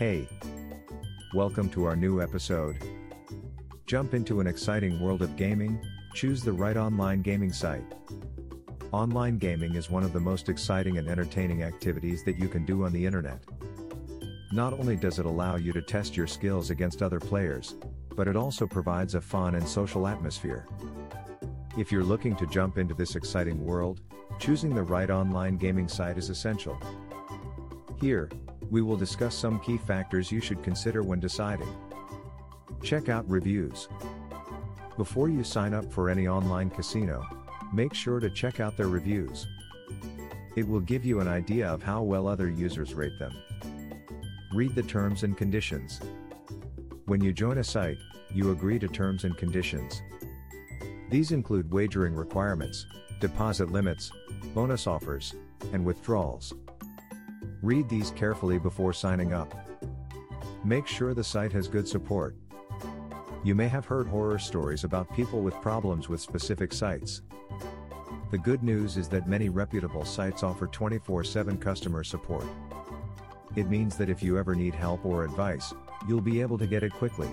Hey! Welcome to our new episode. Jump into an exciting world of gaming, choose the right online gaming site. Online gaming is one of the most exciting and entertaining activities that you can do on the internet. Not only does it allow you to test your skills against other players, but it also provides a fun and social atmosphere. If you're looking to jump into this exciting world, choosing the right online gaming site is essential. Here, we will discuss some key factors you should consider when deciding. Check out reviews. Before you sign up for any online casino, make sure to check out their reviews. It will give you an idea of how well other users rate them. Read the terms and conditions. When you join a site, you agree to terms and conditions. These include wagering requirements, deposit limits, bonus offers, and withdrawals. Read these carefully before signing up. Make sure the site has good support. You may have heard horror stories about people with problems with specific sites. The good news is that many reputable sites offer 24 7 customer support. It means that if you ever need help or advice, you'll be able to get it quickly.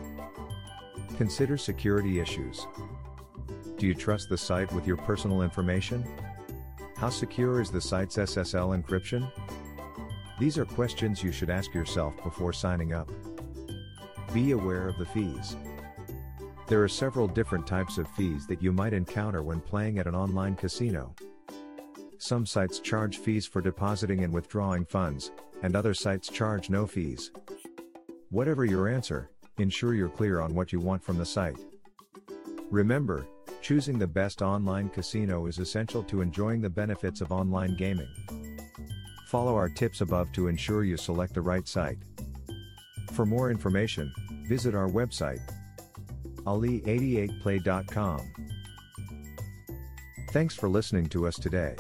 Consider security issues. Do you trust the site with your personal information? How secure is the site's SSL encryption? These are questions you should ask yourself before signing up. Be aware of the fees. There are several different types of fees that you might encounter when playing at an online casino. Some sites charge fees for depositing and withdrawing funds, and other sites charge no fees. Whatever your answer, ensure you're clear on what you want from the site. Remember, choosing the best online casino is essential to enjoying the benefits of online gaming. Follow our tips above to ensure you select the right site. For more information, visit our website ali88play.com. Thanks for listening to us today.